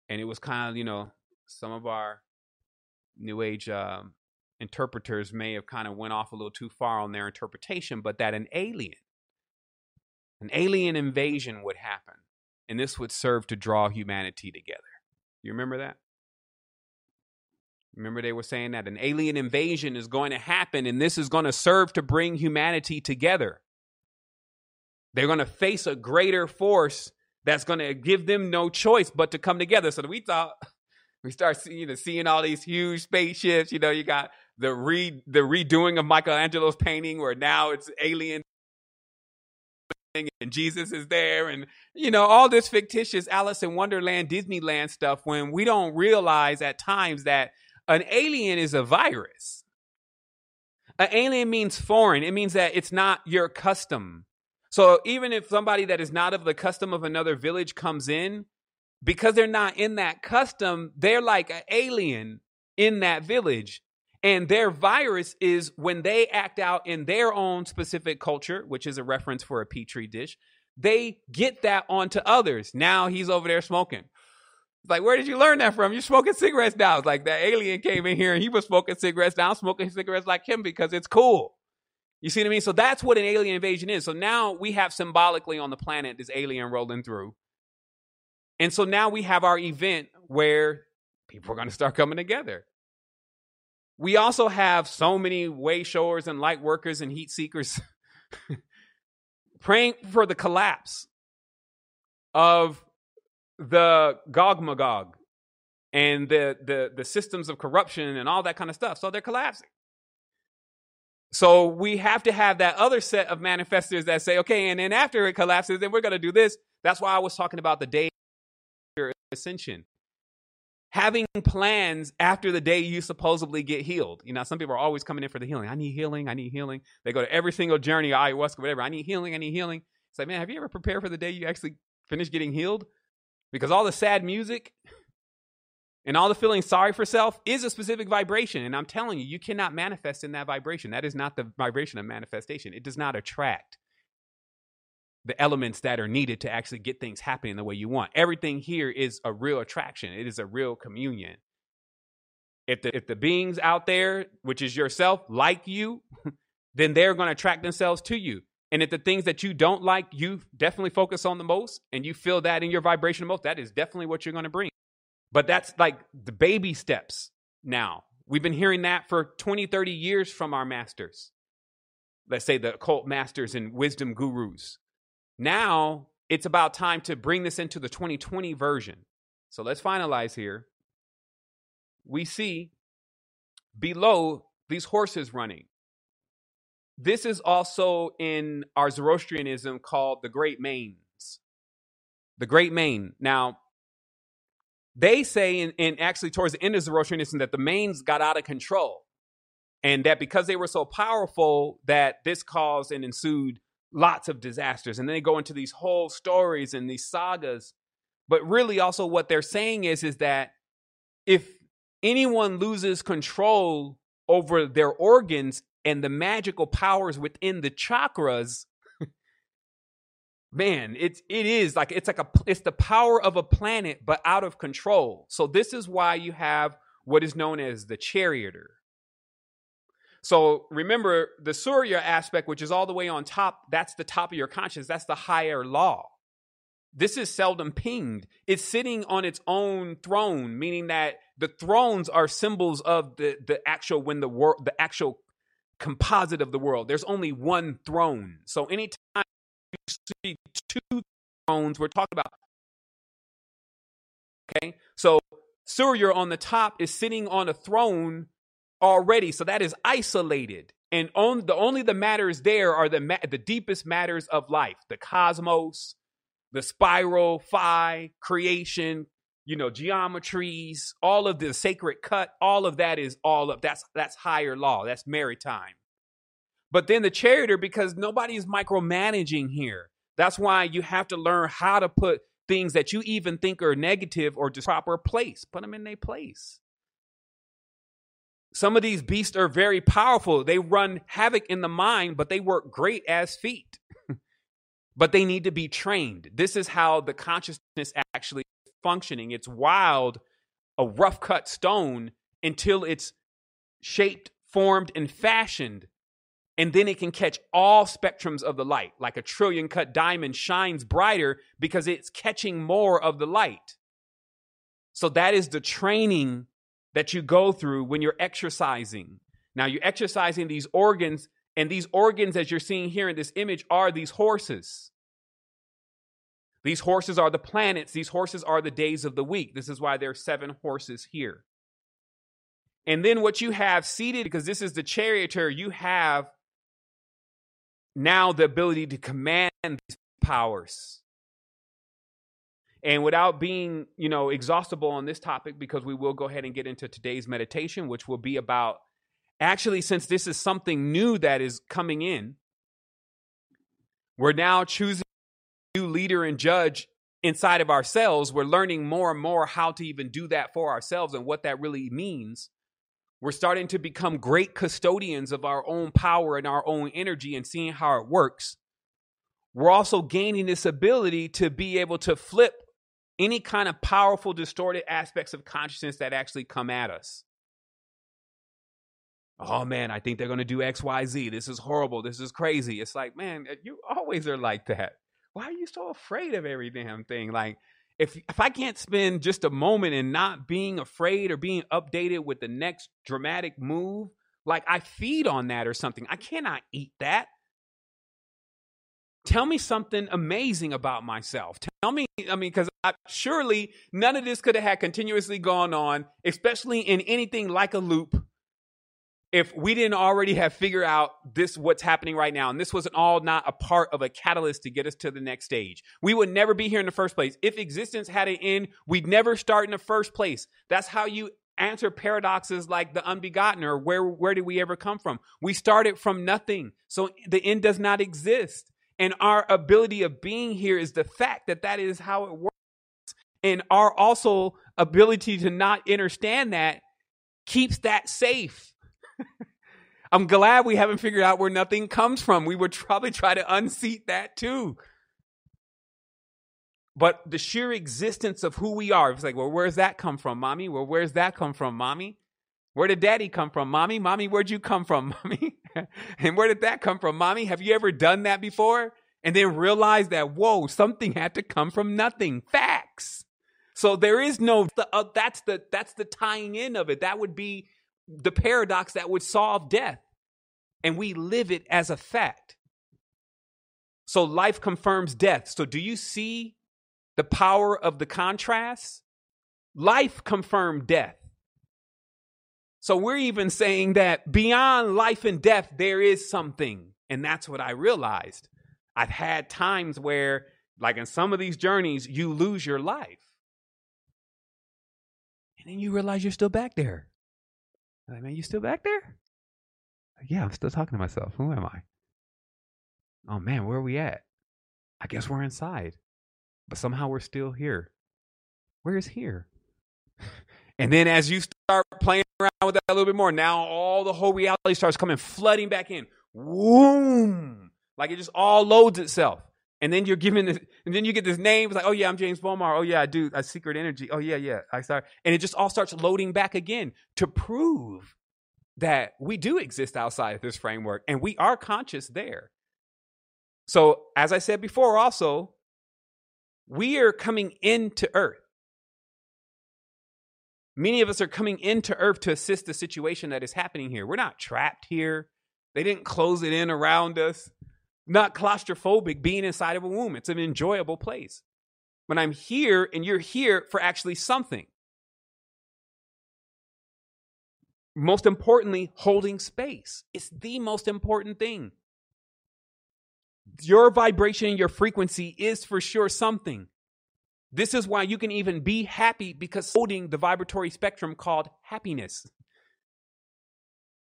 and it was kind of, you know, some of our New Age um, interpreters may have kind of went off a little too far on their interpretation, but that an alien, an alien invasion would happen, and this would serve to draw humanity together. You remember that? Remember, they were saying that an alien invasion is going to happen, and this is going to serve to bring humanity together. They're going to face a greater force that's going to give them no choice but to come together. So we thought we start seeing, you know, seeing all these huge spaceships. You know, you got the re the redoing of Michelangelo's painting, where now it's alien and Jesus is there, and you know all this fictitious Alice in Wonderland, Disneyland stuff. When we don't realize at times that an alien is a virus. An alien means foreign. It means that it's not your custom. So even if somebody that is not of the custom of another village comes in, because they're not in that custom, they're like an alien in that village. And their virus is when they act out in their own specific culture, which is a reference for a petri dish, they get that onto others. Now he's over there smoking. Like, where did you learn that from? You're smoking cigarettes now. It's like that alien came in here and he was smoking cigarettes. Now I'm smoking cigarettes like him because it's cool. You see what I mean? So that's what an alien invasion is. So now we have symbolically on the planet this alien rolling through. And so now we have our event where people are going to start coming together. We also have so many way showers and light workers and heat seekers praying for the collapse of the Gog Magog and the, the, the systems of corruption and all that kind of stuff. So they're collapsing. So we have to have that other set of manifestors that say, okay, and then after it collapses, then we're going to do this. That's why I was talking about the day ascension. Having plans after the day you supposedly get healed. You know, some people are always coming in for the healing. I need healing. I need healing. They go to every single journey, ayahuasca, whatever. I need healing. I need healing. It's like, man, have you ever prepared for the day you actually finish getting healed? Because all the sad music and all the feeling sorry for self is a specific vibration. And I'm telling you, you cannot manifest in that vibration. That is not the vibration of manifestation. It does not attract the elements that are needed to actually get things happening the way you want. Everything here is a real attraction. It is a real communion. If the if the beings out there, which is yourself, like you, then they're going to attract themselves to you. And if the things that you don't like, you definitely focus on the most and you feel that in your vibration the most, that is definitely what you're going to bring. But that's like the baby steps now. We've been hearing that for 20, 30 years from our masters. Let's say the occult masters and wisdom gurus. Now it's about time to bring this into the 2020 version. So let's finalize here. We see below these horses running. This is also in our Zoroastrianism called the Great Manes. The Great Mane. Now, they say, in, in actually towards the end of Zoroastrianism, that the manes got out of control. And that because they were so powerful, that this caused and ensued lots of disasters. And then they go into these whole stories and these sagas. But really, also, what they're saying is, is that if anyone loses control over their organs and the magical powers within the chakras, man, it's it is like it's like a it's the power of a planet, but out of control. So this is why you have what is known as the charioteer. So remember the Surya aspect, which is all the way on top, that's the top of your conscience. That's the higher law. This is seldom pinged. It's sitting on its own throne, meaning that the thrones are symbols of the, the actual when the world the actual composite of the world. There's only one throne. So anytime you see two thrones, we're talking about Okay? So Surya on the top is sitting on a throne already. So that is isolated. And on the only the matters there are the ma- the deepest matters of life, the cosmos, the spiral, phi, creation, you know, geometries, all of the sacred cut, all of that is all of that's that's higher law, that's maritime. But then the charioteer, because nobody's micromanaging here. That's why you have to learn how to put things that you even think are negative or just proper place, put them in their place. Some of these beasts are very powerful. They run havoc in the mind, but they work great as feet. But they need to be trained. This is how the consciousness actually is functioning. It's wild, a rough cut stone until it's shaped, formed, and fashioned. And then it can catch all spectrums of the light. Like a trillion cut diamond shines brighter because it's catching more of the light. So that is the training that you go through when you're exercising. Now, you're exercising these organs, and these organs, as you're seeing here in this image, are these horses. These horses are the planets. These horses are the days of the week. This is why there are seven horses here. And then what you have seated, because this is the charioteer, you have now the ability to command these powers. And without being, you know, exhaustible on this topic, because we will go ahead and get into today's meditation, which will be about actually, since this is something new that is coming in, we're now choosing new leader and judge inside of ourselves, we're learning more and more how to even do that for ourselves and what that really means. We're starting to become great custodians of our own power and our own energy and seeing how it works. We're also gaining this ability to be able to flip any kind of powerful, distorted aspects of consciousness that actually come at us. Oh man, I think they're going to do XYZ. This is horrible. This is crazy. It's like, man, uh, you always are like that why are you so afraid of every damn thing? Like, if if I can't spend just a moment in not being afraid or being updated with the next dramatic move, like I feed on that or something. I cannot eat that. Tell me something amazing about myself. Tell me, I mean, because surely none of this could have had continuously gone on, especially in anything like a loop if we didn't already have figured out this what's happening right now and this wasn't all not a part of a catalyst to get us to the next stage we would never be here in the first place. If existence had an end we'd never start in the first place. That's how you answer paradoxes like the unbegotten or where where did we ever come from? We started from nothing. So the end does not exist. And our ability of being here is the fact that that is how it works. And our also ability to not understand that keeps that safe I'm glad we haven't figured out where nothing comes from. We would probably try to unseat that too. But the sheer existence of who we are, it's like, well, where's that come from, mommy? Well, where's that come from, mommy? Where did daddy come from, mommy? Mommy, where'd you come from, mommy? and where did that come from, mommy? Have you ever done that before? And then realize that, whoa, something had to come from nothing. Facts. So there is no, uh, that's the, that's the tying in of it. That would be the paradox that would solve death. And we live it as a fact. So life confirms death. So do you see the power of the contrast? Life confirmed death. So we're even saying that beyond life and death, there is something. And that's what I realized. I've had times where, like in some of these journeys, you lose your life. And then you realize you're still back there. Like, man, you still back there? Uh, yeah, I'm still talking to myself. Who am I? Oh man, where are we at? I guess we're inside. But somehow we're still here. Where is here? And then as you start playing around with that a little bit more, now all the whole reality starts coming flooding back in. Boom! Like it just all loads itself. And then you're given this, and then you get this name. It's like, oh yeah, I'm James Bomar. Oh yeah, I do a secret energy. Oh yeah, yeah. I start, and it just all starts loading back again to prove that we do exist outside of this framework and we are conscious there. So, as I said before, also, we are coming into Earth. Many of us are coming into Earth to assist the situation that is happening here. We're not trapped here. They didn't close it in around us. Not claustrophobic being inside of a womb. It's an enjoyable place. When I'm here and you're here for actually something. Most importantly, holding space. It's the most important thing. Your vibration, your frequency is for sure something. This is why you can even be happy because holding the vibratory spectrum called happiness.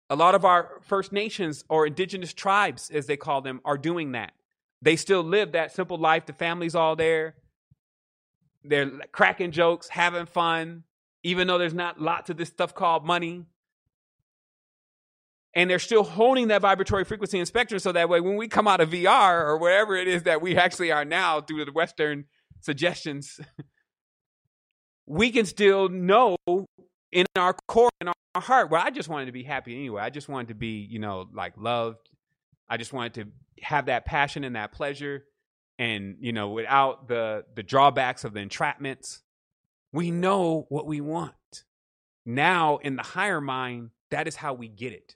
A lot of our First Nations or indigenous tribes, as they call them, are doing that. They still live that simple life. The family's all there. They're cracking jokes, having fun, even though there's not lots of this stuff called money. And they're still honing that vibratory frequency and spectrum so that way when we come out of VR or wherever it is that we actually are now through the Western suggestions, we can still know in our core, in our heart, well, I just wanted to be happy anyway. I just wanted to be, you know, like loved. I just wanted to have that passion and that pleasure. And, you know, without the the drawbacks of the entrapments, we know what we want. Now, in the higher mind, that is how we get it.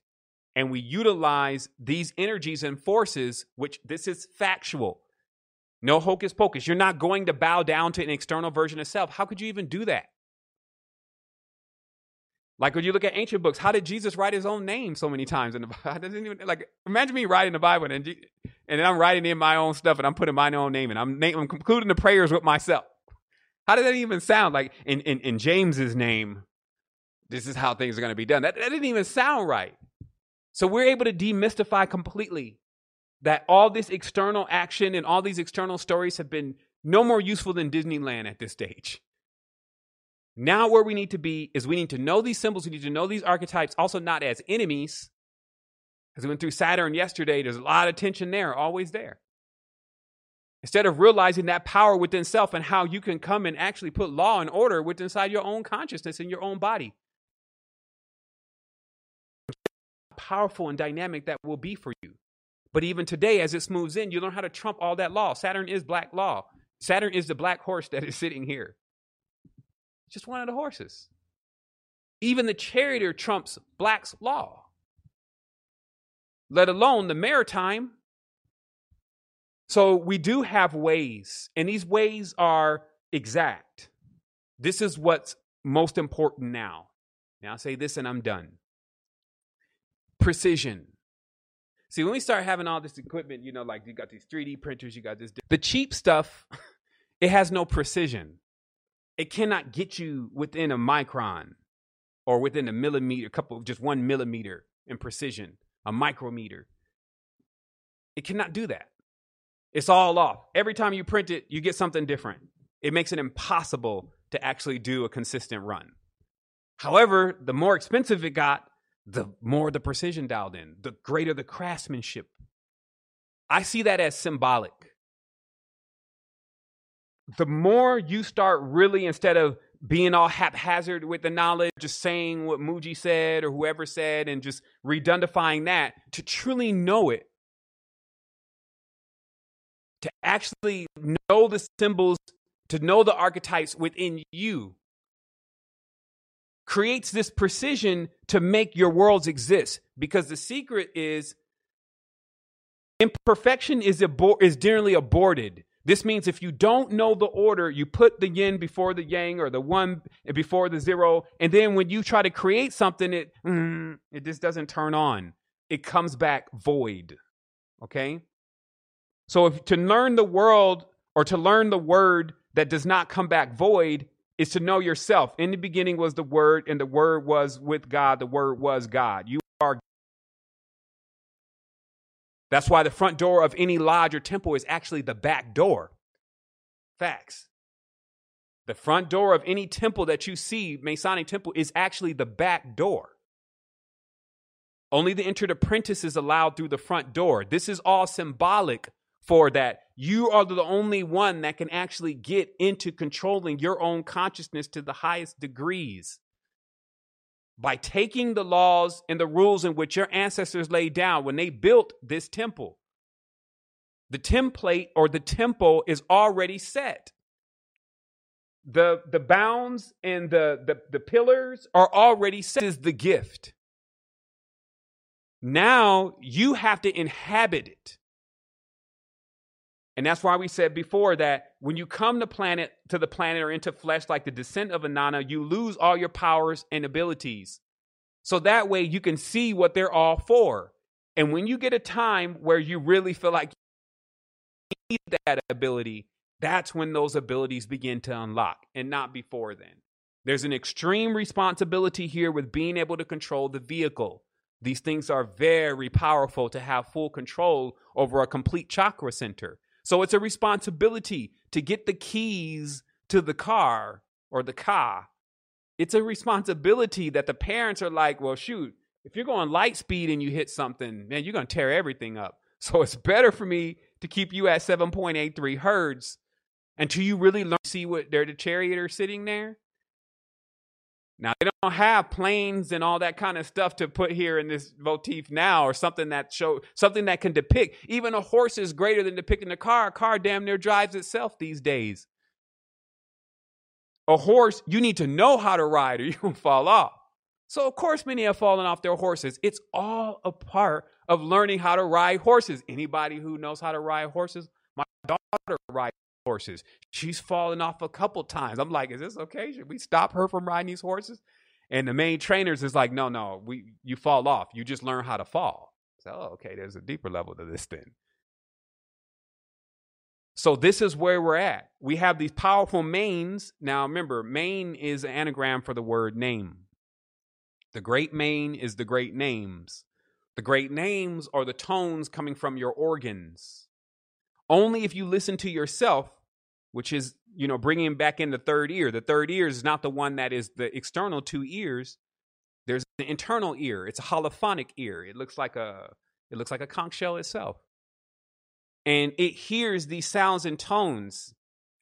And we utilize these energies and forces, which this is factual. No hocus pocus. You're not going to bow down to an external version of self. How could you even do that? Like when you look at ancient books, how did Jesus write his own name so many times in the Bible? Doesn't even like imagine me writing the Bible and and I'm writing in my own stuff and I'm putting my own name and I'm I'm concluding the prayers with myself. How does that even sound? Like in in, in James's name, this is how things are going to be done. That, that didn't even sound right. So we're able to demystify completely that all this external action and all these external stories have been no more useful than Disneyland at this stage. Now, where we need to be is we need to know these symbols, we need to know these archetypes, also not as enemies. As we went through Saturn yesterday, there's a lot of tension there, always there. Instead of realizing that power within self and how you can come and actually put law and order within inside your own consciousness in your own body. Powerful and dynamic that will be for you. But even today, as it smooths in, you learn how to trump all that law. Saturn is black law. Saturn is the black horse that is sitting here. Just one of the horses. Even the charioteer trumps black's law, let alone the maritime. So we do have ways, and these ways are exact. This is what's most important now. Now, I'll say this and I'm done. Precision. See, when we start having all this equipment, you know, like you got these 3D printers, you got this, the cheap stuff, it has no precision. It cannot get you within a micron or within a millimeter, a couple, just one millimeter in precision, a micrometer. It cannot do that. It's all off. Every time you print it, you get something different. It makes it impossible to actually do a consistent run. However, the more expensive it got, the more the precision dialed in, the greater the craftsmanship. I see that as symbolic. The more you start really, instead of being all haphazard with the knowledge, just saying what Mooji said or whoever said, and just redundifying that, to truly know it, to actually know the symbols, to know the archetypes within you, creates this precision to make your worlds exist because the secret is imperfection is abor- is generally aborted This means if you don't know the order, you put the yin before the yang or the one before the zero, and then when you try to create something, it mm, it just doesn't turn on. It comes back void. Okay? So if to learn the world or to learn the word that does not come back void is to know yourself. In the beginning was the word, and the word was with God, the word was God. You are that's why the front door of any lodge or temple is actually the back door. Facts. The front door of any temple that you see, Masonic temple, is actually the back door. Only the entered apprentice is allowed through the front door. This is all symbolic for that. You are the only one that can actually get into controlling your own consciousness to the highest degrees by taking the laws and the rules in which your ancestors laid down when they built this temple. The template or the temple is already set. The, the bounds and the, the, the pillars are already set. This is the gift. Now you have to inhabit it. And that's why we said before that when you come to planet to the planet or into flesh like the descent of Inanna, you lose all your powers and abilities. So that way you can see what they're all for. And when you get a time where you really feel like you need that ability, that's when those abilities begin to unlock and not before then. There's an extreme responsibility here with being able to control the vehicle. These things are very powerful to have full control over a complete chakra center. So it's a responsibility to get the keys to the car or the car. It's a responsibility that the parents are like, well, shoot, if you're going light speed and you hit something, man, you're going to tear everything up. So it's better for me to keep you at 7.83 hertz until you really learn see what they're the charioteer sitting there. Now they don't have planes and all that kind of stuff to put here in this motif now, or something that show something that can depict. Even a horse is greater than depicting a car. A car damn near drives itself these days. A horse, you need to know how to ride, or you will fall off. So of course, many have fallen off their horses. It's all a part of learning how to ride horses. Anybody who knows how to ride horses, my daughter rides horses. She's fallen off a couple times. I'm like, is this okay? Should we stop her from riding these horses? And the main trainers is like, no, no, we you fall off. You just learn how to fall. So, oh, okay, there's a deeper level to this thing. So this is where we're at. We have these powerful manes. Now remember, mane is an anagram for the word name. The great mane is the great names. The great names are the tones coming from your organs. Only if you listen to yourself which is you know bringing back in the third ear. The third ear is not the one that is the external two ears. There's an internal ear. It's a holophonic ear. It looks like a it looks like a conch shell itself. And it hears these sounds and tones.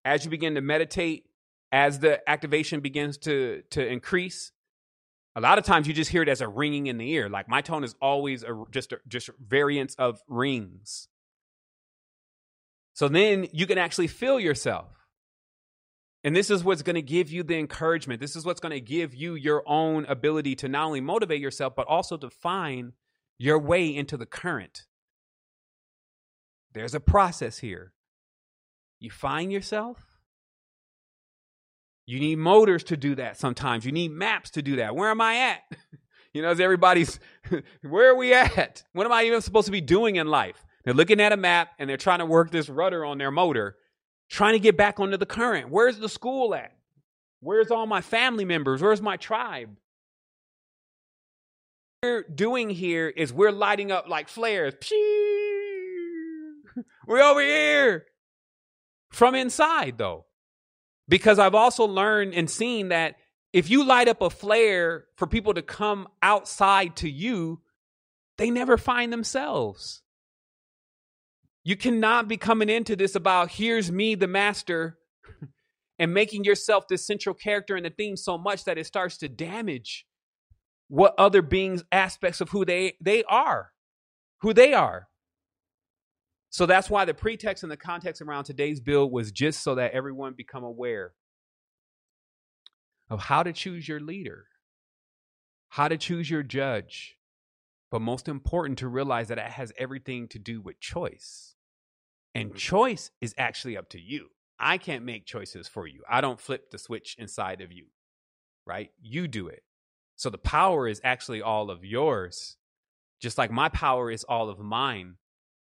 As you begin to meditate as the activation begins to to increase a lot of times you just hear it as a ringing in the ear. Like my tone is always a, just a, just variants of rings so then you can actually feel yourself. And this is what's going to give you the encouragement. This is what's going to give you your own ability to not only motivate yourself, but also to find your way into the current. There's a process here. You find yourself. You need motors to do that sometimes. You need maps to do that. Where am I at? you know, as everybody's, where are we at? What am I even supposed to be doing in life? They're looking at a map and they're trying to work this rudder on their motor, trying to get back onto the current. Where's the school at? Where's all my family members? Where's my tribe? What we're doing here is we're lighting up like flares. We're over here. From inside, though. Because I've also learned and seen that if you light up a flare for people to come outside to you, they never find themselves. You cannot be coming into this about here's me, the master, and making yourself this central character in the theme so much that it starts to damage what other beings aspects of who they they are, who they are. So that's why the pretext and the context around today's bill was just so that everyone become aware of how to choose your leader, how to choose your judge, but most important to realize that it has everything to do with choice And mm-hmm. choice is actually up to you. I can't make choices for you. I don't flip the switch inside of you, right? You do it. So the power is actually all of yours, just like my power is all of mine.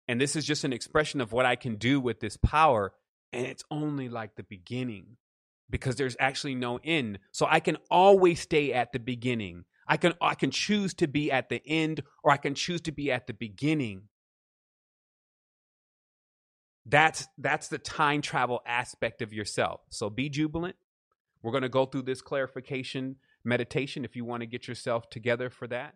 And this is just an expression of what I can do with this power. And it's only like the beginning because there's actually no end. So I can always stay at the beginning. I can I can choose to be at the end or I can choose to be at the beginning. That's that's the time travel aspect of yourself. So be jubilant. We're going to go through this clarification meditation if you want to get yourself together for that.